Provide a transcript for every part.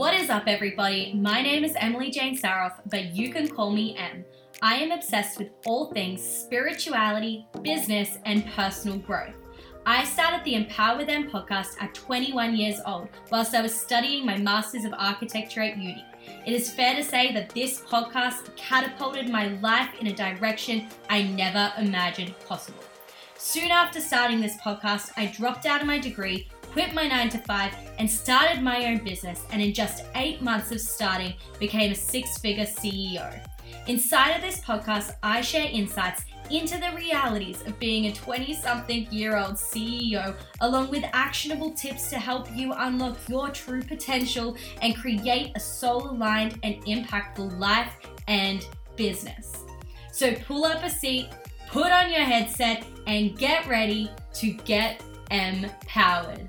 What is up, everybody? My name is Emily Jane Saroff, but you can call me Em. I am obsessed with all things spirituality, business, and personal growth. I started the Empower with Em podcast at 21 years old, whilst I was studying my Masters of Architecture at uni. It is fair to say that this podcast catapulted my life in a direction I never imagined possible. Soon after starting this podcast, I dropped out of my degree, quit my 9 to 5, and started my own business, and in just eight months of starting, became a six figure CEO. Inside of this podcast, I share insights into the realities of being a 20 something year old CEO, along with actionable tips to help you unlock your true potential and create a soul aligned and impactful life and business. So pull up a seat, put on your headset, and get ready to get empowered.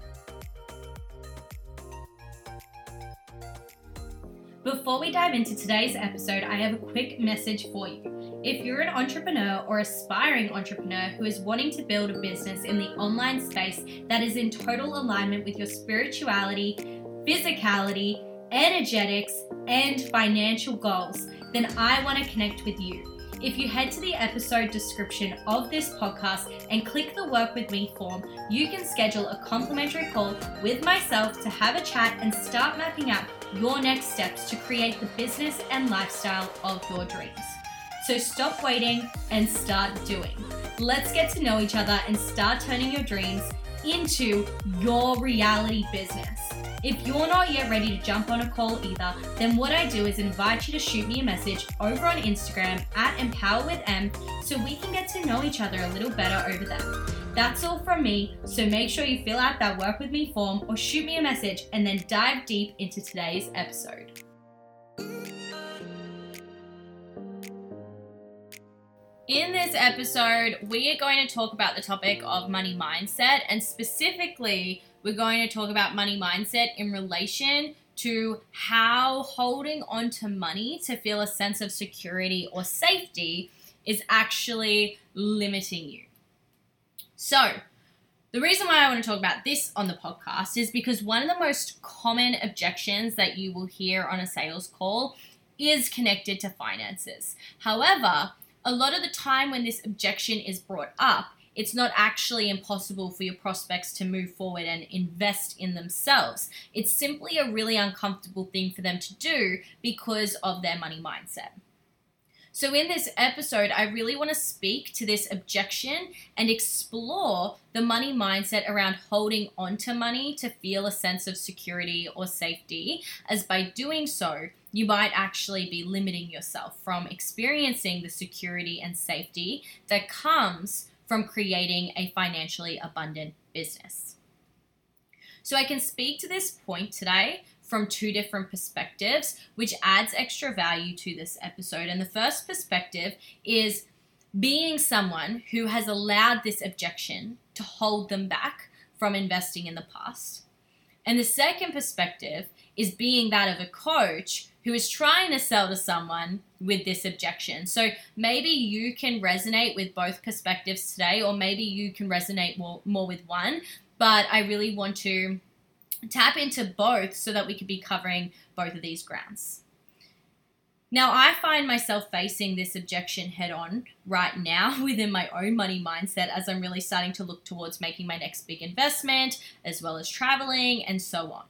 Before we dive into today's episode, I have a quick message for you. If you're an entrepreneur or aspiring entrepreneur who is wanting to build a business in the online space that is in total alignment with your spirituality, physicality, energetics, and financial goals, then I want to connect with you. If you head to the episode description of this podcast and click the Work With Me form, you can schedule a complimentary call with myself to have a chat and start mapping out your next steps to create the business and lifestyle of your dreams. So stop waiting and start doing. Let's get to know each other and start turning your dreams into your reality business. If you're not yet ready to jump on a call either, then what I do is invite you to shoot me a message over on Instagram at Empower with Em so we can get to know each other a little better over there. That's all from me, so make sure you fill out that work with me form or shoot me a message and then dive deep into today's episode. In this episode, we are going to talk about the topic of money mindset and specifically we're going to talk about money mindset in relation to how holding on to money to feel a sense of security or safety is actually limiting you. So, the reason why I want to talk about this on the podcast is because one of the most common objections that you will hear on a sales call is connected to finances. However, a lot of the time when this objection is brought up, it's not actually impossible for your prospects to move forward and invest in themselves. It's simply a really uncomfortable thing for them to do because of their money mindset. So, in this episode, I really want to speak to this objection and explore the money mindset around holding onto money to feel a sense of security or safety, as by doing so, you might actually be limiting yourself from experiencing the security and safety that comes from creating a financially abundant business. So, I can speak to this point today from two different perspectives, which adds extra value to this episode. And the first perspective is being someone who has allowed this objection to hold them back from investing in the past. And the second perspective is being that of a coach who is trying to sell to someone with this objection. So maybe you can resonate with both perspectives today, or maybe you can resonate more, more with one. But I really want to tap into both so that we could be covering both of these grounds. Now, I find myself facing this objection head on right now within my own money mindset as I'm really starting to look towards making my next big investment, as well as traveling and so on.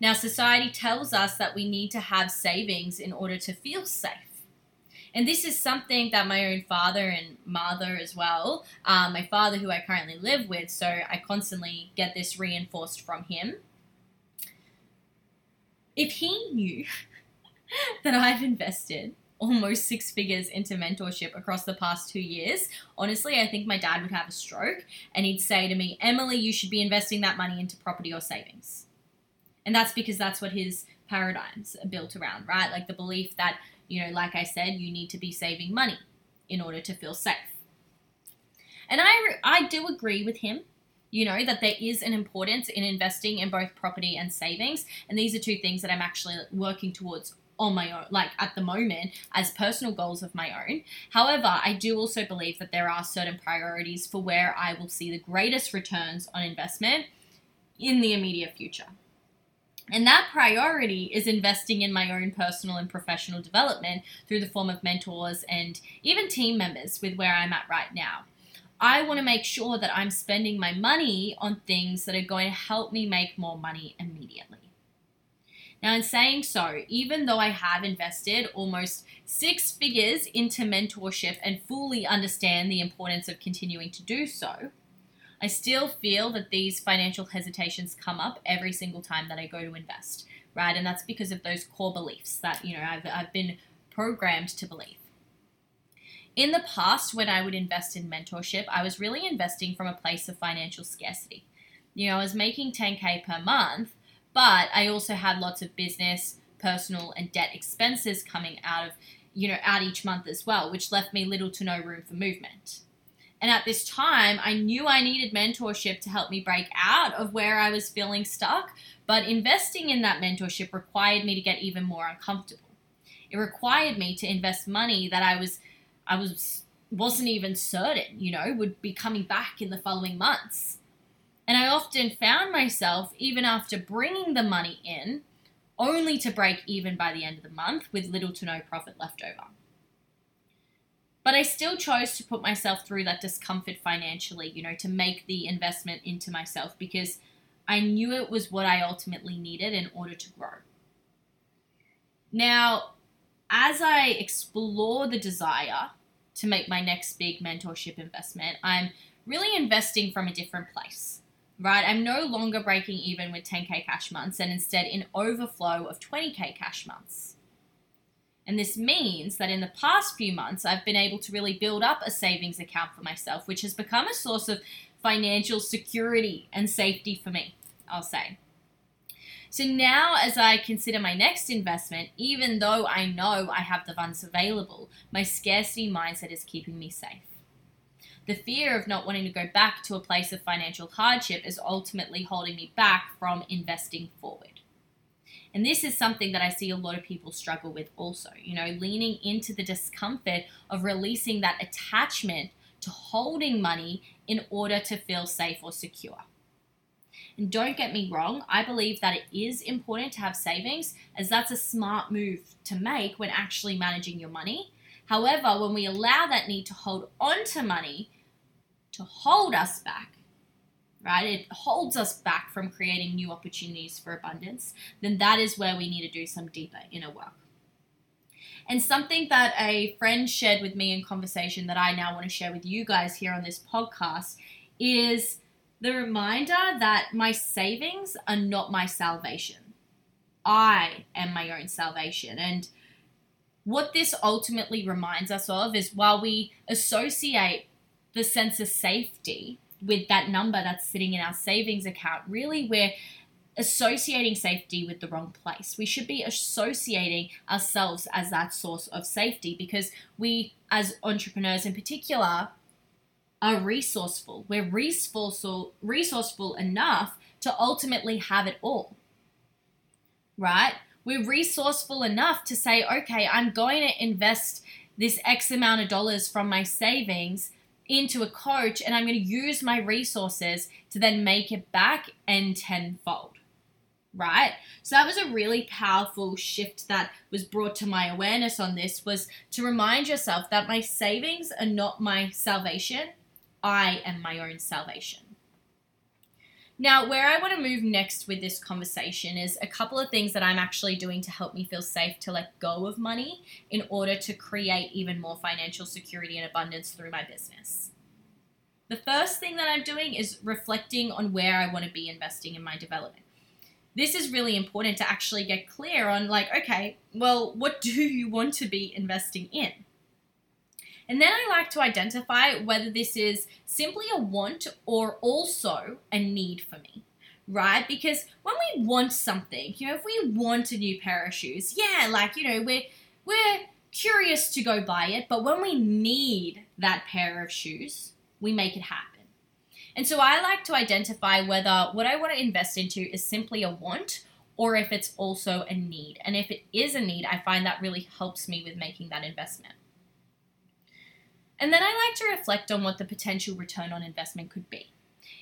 Now, society tells us that we need to have savings in order to feel safe. And this is something that my own father and mother as well, um, my father, who I currently live with, so I constantly get this reinforced from him. If he knew that I've invested almost six figures into mentorship across the past two years, honestly, I think my dad would have a stroke and he'd say to me, Emily, you should be investing that money into property or savings. And that's because that's what his paradigms are built around, right? Like the belief that, you know, like I said, you need to be saving money in order to feel safe. And I, I do agree with him, you know, that there is an importance in investing in both property and savings. And these are two things that I'm actually working towards on my own, like at the moment, as personal goals of my own. However, I do also believe that there are certain priorities for where I will see the greatest returns on investment in the immediate future. And that priority is investing in my own personal and professional development through the form of mentors and even team members with where I'm at right now. I want to make sure that I'm spending my money on things that are going to help me make more money immediately. Now, in saying so, even though I have invested almost six figures into mentorship and fully understand the importance of continuing to do so, I still feel that these financial hesitations come up every single time that I go to invest, right? And that's because of those core beliefs that, you know, I've, I've been programmed to believe. In the past, when I would invest in mentorship, I was really investing from a place of financial scarcity. You know, I was making 10K per month, but I also had lots of business, personal, and debt expenses coming out of, you know, out each month as well, which left me little to no room for movement. And at this time, I knew I needed mentorship to help me break out of where I was feeling stuck, but investing in that mentorship required me to get even more uncomfortable. It required me to invest money that I was I was wasn't even certain, you know, would be coming back in the following months. And I often found myself even after bringing the money in only to break even by the end of the month with little to no profit left over. But I still chose to put myself through that discomfort financially, you know, to make the investment into myself because I knew it was what I ultimately needed in order to grow. Now, as I explore the desire to make my next big mentorship investment, I'm really investing from a different place, right? I'm no longer breaking even with 10K cash months and instead in overflow of 20K cash months. And this means that in the past few months, I've been able to really build up a savings account for myself, which has become a source of financial security and safety for me, I'll say. So now, as I consider my next investment, even though I know I have the funds available, my scarcity mindset is keeping me safe. The fear of not wanting to go back to a place of financial hardship is ultimately holding me back from investing forward. And this is something that I see a lot of people struggle with also, you know, leaning into the discomfort of releasing that attachment to holding money in order to feel safe or secure. And don't get me wrong, I believe that it is important to have savings, as that's a smart move to make when actually managing your money. However, when we allow that need to hold on to money to hold us back, right? It holds us back from creating new opportunities for abundance, then that is where we need to do some deeper inner work. And something that a friend shared with me in conversation that I now want to share with you guys here on this podcast is the reminder that my savings are not my salvation. I am my own salvation. And what this ultimately reminds us of is while we associate the sense of safety with that number that's sitting in our savings account, really we're associating safety with the wrong place. We should be associating ourselves as that source of safety because we, as entrepreneurs in particular, are resourceful. We're resourceful, resourceful enough to ultimately have it all. Right? We're resourceful enough to say, okay, I'm going to invest this X amount of dollars from my savings into a coach and I'm going to use my resources to then make it back and tenfold. Right? So that was a really powerful shift that was brought to my awareness on this was to remind yourself that my savings are not my salvation. I am my own salvation. Now, where I want to move next with this conversation is a couple of things that I'm actually doing to help me feel safe to let go of money in order to create even more financial security and abundance through my business. The first thing that I'm doing is reflecting on where I want to be investing in my development. This is really important to actually get clear on, like, okay, well, what do you want to be investing in? And then I like to identify whether this is simply a want or also a need for me, right? Because when we want something, you know, if we want a new pair of shoes, yeah, like, you know, we're, we're curious to go buy it, but when we need that pair of shoes, we make it happen. And so I like to identify whether what I want to invest into is simply a want or if it's also a need. And if it is a need, I find that really helps me with making that investment. And then I like to reflect on what the potential return on investment could be.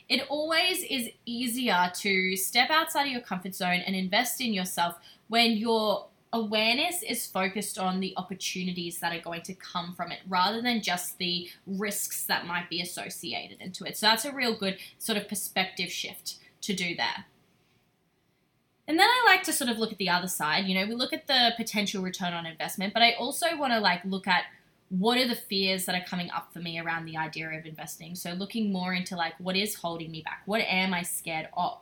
it always is easier to step outside of your comfort zone and invest in yourself when your awareness is focused on the opportunities that are going to come from it rather than just the risks that might be associated into it. So that's a real good sort of perspective shift to do there. And then I like to sort of look at the other side. You know, we look at the potential return on investment, but I also want to like look at what are the fears that are coming up for me around the idea of investing. So looking more into like what is holding me back? What am I scared of?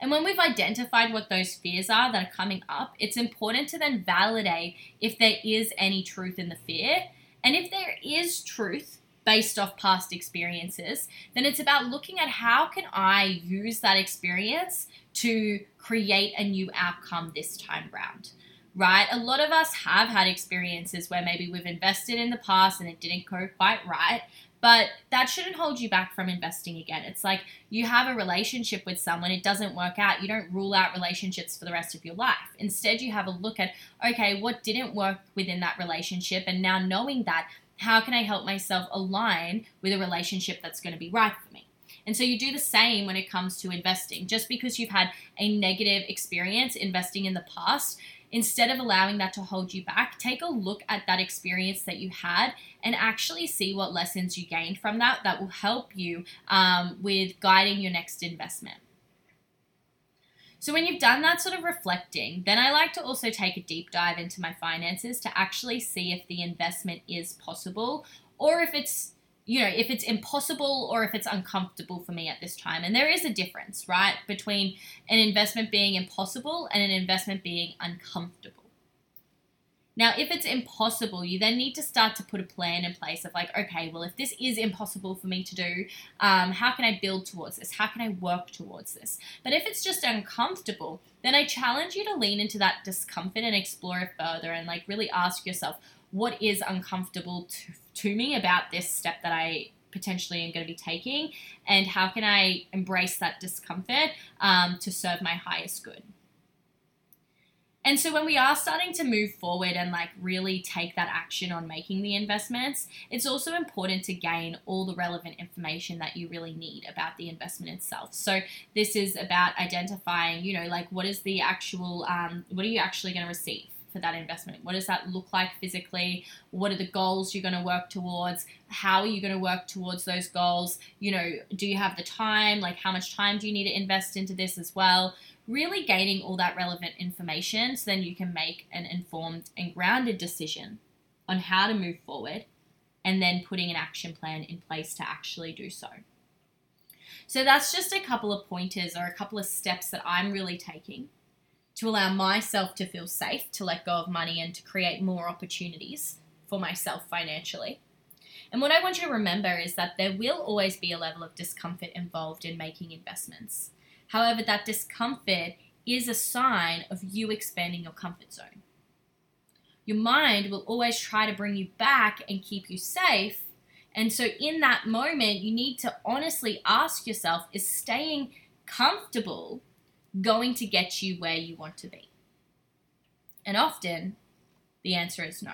And when we've identified what those fears are that are coming up, it's important to then validate if there is any truth in the fear. And if there is truth based off past experiences, then it's about looking at how can I use that experience to create a new outcome this time round. Right? A lot of us have had experiences where maybe we've invested in the past and it didn't go quite right, but that shouldn't hold you back from investing again. It's like you have a relationship with someone, it doesn't work out. You don't rule out relationships for the rest of your life. Instead, you have a look at, okay, what didn't work within that relationship? And now knowing that, how can I help myself align with a relationship that's going to be right for me? And so you do the same when it comes to investing. Just because you've had a negative experience investing in the past instead of allowing that to hold you back, take a look at that experience that you had and actually see what lessons you gained from that that will help you um, with guiding your next investment. So, when you've done that sort of reflecting, then I like to also take a deep dive into my finances to actually see if the investment is possible or if it's you know, if it's impossible or if it's uncomfortable for me at this time. And there is a difference, right, between an investment being impossible and an investment being uncomfortable. Now, if it's impossible, you then need to start to put a plan in place of like, okay, well, if this is impossible for me to do, um, how can I build towards this? How can I work towards this? But if it's just uncomfortable, then I challenge you to lean into that discomfort and explore it further and like really ask yourself, what is uncomfortable to, to me about this step that I potentially am going to be taking, and how can I embrace that discomfort um, to serve my highest good. And so when we are starting to move forward and like really take that action on making the investments, it's also important to gain all the relevant information that you really need about the investment itself. So this is about identifying, you know, like what is the actual, um, what are you actually going to receive? For that investment? What does that look like physically? What are the goals you're going to work towards? How are you going to work towards those goals? You know, do you have the time? Like, how much time do you need to invest into this as well? Really gaining all that relevant information so then you can make an informed and grounded decision on how to move forward and then putting an action plan in place to actually do so. So that's just a couple of pointers or a couple of steps that I'm really taking to allow myself to feel safe, to let go of money, and to create more opportunities for myself financially. And what I want you to remember is that there will always be a level of discomfort involved in making investments. However, that discomfort is a sign of you expanding your comfort zone. Your mind will always try to bring you back and keep you safe. And so, in that moment, you need to honestly ask yourself is staying comfortable going to get you where you want to be? And often, the answer is no.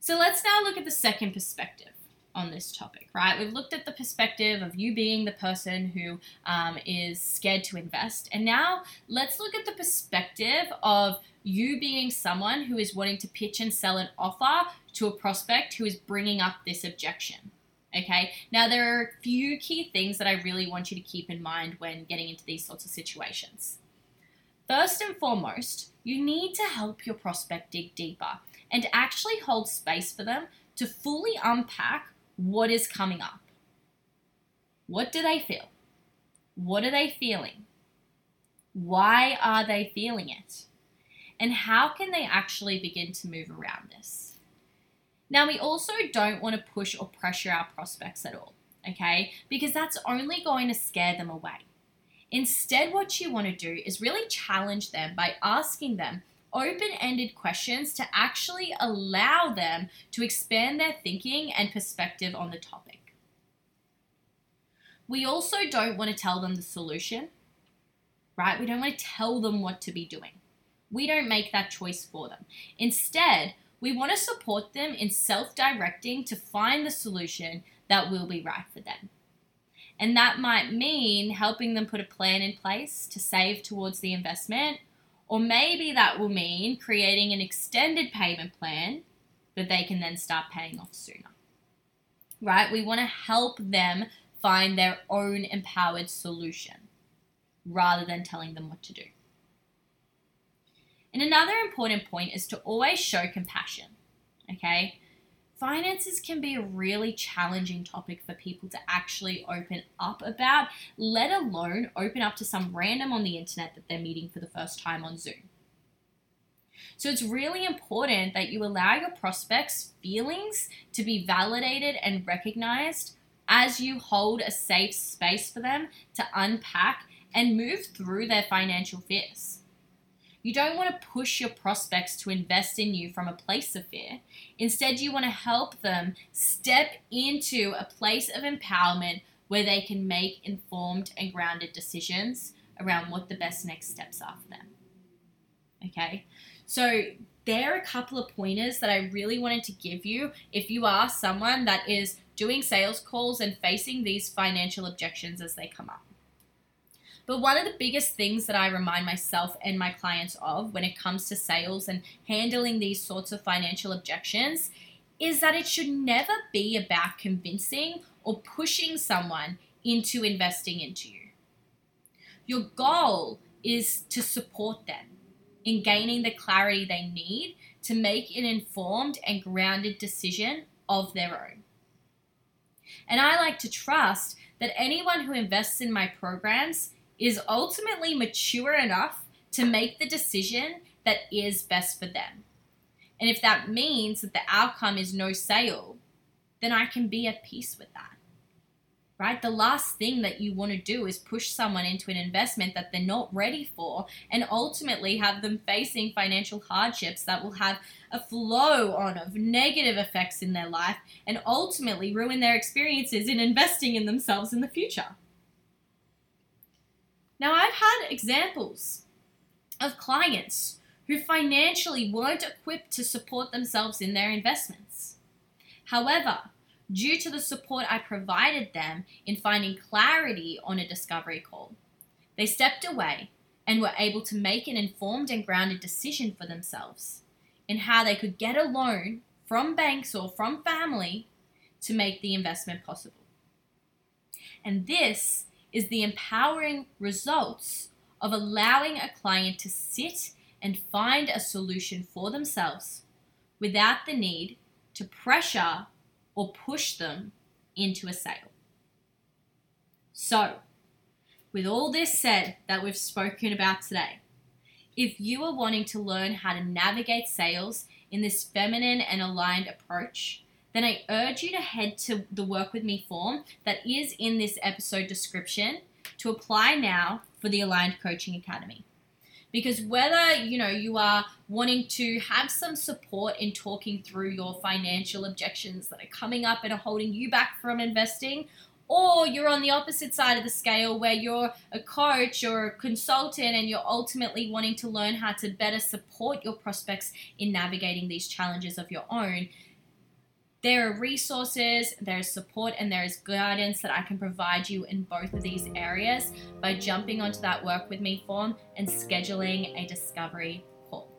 So let's now look at the second perspective on this topic, right? We've looked at the perspective of you being the person who um, is scared to invest. And now let's look at the perspective of you being someone who is wanting to pitch and sell an offer to a prospect who is bringing up this objection. Okay, now there are a few key things that I really want you to keep in mind when getting into these sorts of situations. First and foremost, you need to help your prospect dig deeper and actually hold space for them to fully unpack what is coming up. What do they feel? What are they feeling? Why are they feeling it? And how can they actually begin to move around this? Now, we also don't want to push or pressure our prospects at all, okay? Because that's only going to scare them away. Instead, what you want to do is really challenge them by asking them open ended questions to actually allow them to expand their thinking and perspective on the topic. We also don't want to tell them the solution, right? We don't want to tell them what to be doing. We don't make that choice for them. Instead, we want to support them in self directing to find the solution that will be right for them. And that might mean helping them put a plan in place to save towards the investment, or maybe that will mean creating an extended payment plan that they can then start paying off sooner. Right? We want to help them find their own empowered solution rather than telling them what to do. And another important point is to always show compassion. Okay? Finances can be a really challenging topic for people to actually open up about, let alone open up to some random on the internet that they're meeting for the first time on Zoom. So it's really important that you allow your prospects' feelings to be validated and recognized as you hold a safe space for them to unpack and move through their financial fears. You don't want to push your prospects to invest in you from a place of fear. Instead, you want to help them step into a place of empowerment where they can make informed and grounded decisions around what the best next steps are for them. Okay, so there are a couple of pointers that I really wanted to give you if you are someone that is doing sales calls and facing these financial objections as they come up. But one of the biggest things that I remind myself and my clients of when it comes to sales and handling these sorts of financial objections is that it should never be about convincing or pushing someone into investing into you. Your goal is to support them in gaining the clarity they need to make an informed and grounded decision of their own. And I like to trust that anyone who invests in my programs is ultimately mature enough to make the decision that is best for them. And if that means that the outcome is no sale, then I can be at peace with that right? The last thing that you want to do is push someone into an investment that they're not ready for and ultimately have them facing financial hardships that will have a flow on of negative effects in their life and ultimately ruin their experiences in investing in themselves in the future. Now, I've had examples of clients who financially weren't equipped to support themselves in their investments. However, due to the support I provided them in finding clarity on a discovery call. They stepped away and were able to make an informed and grounded decision for themselves in how they could get a loan from banks or from family to make the investment possible. And this is the empowering results of allowing a client to sit and find a solution for themselves without the need to pressure or push them into a sale. So, with all this said that we've spoken about today, if you are wanting to learn how to navigate sales in this feminine and aligned approach, then I urge you to head to the Work With Me form that is in this episode description to apply now for the Aligned Coaching Academy. Because whether you know you are wanting to have some support in talking through your financial objections that are coming up and are holding you back from investing or you're on the opposite side of the scale where you're a coach or a consultant and you're ultimately wanting to learn how to better support your prospects in navigating these challenges of your own there are resources, there is support, and there is guidance that I can provide you in both of these areas by jumping onto that Work With Me form and scheduling a discovery call.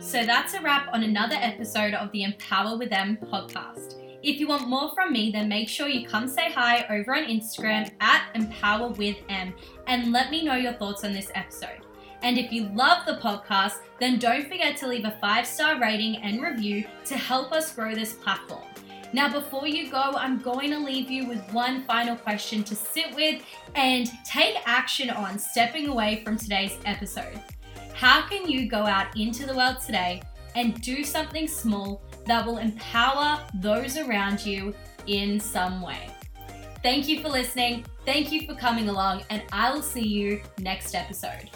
So that's a wrap on another episode of the Empower With Em podcast. If you want more from me, then make sure you come say hi over on Instagram at Empower With Em and let me know your thoughts on this episode. And if you love the podcast, then don't forget to leave a five star rating and review to help us grow this platform. Now, before you go, I'm going to leave you with one final question to sit with and take action on stepping away from today's episode. How can you go out into the world today and do something small that will empower those around you in some way? Thank you for listening. Thank you for coming along, and I will see you next episode.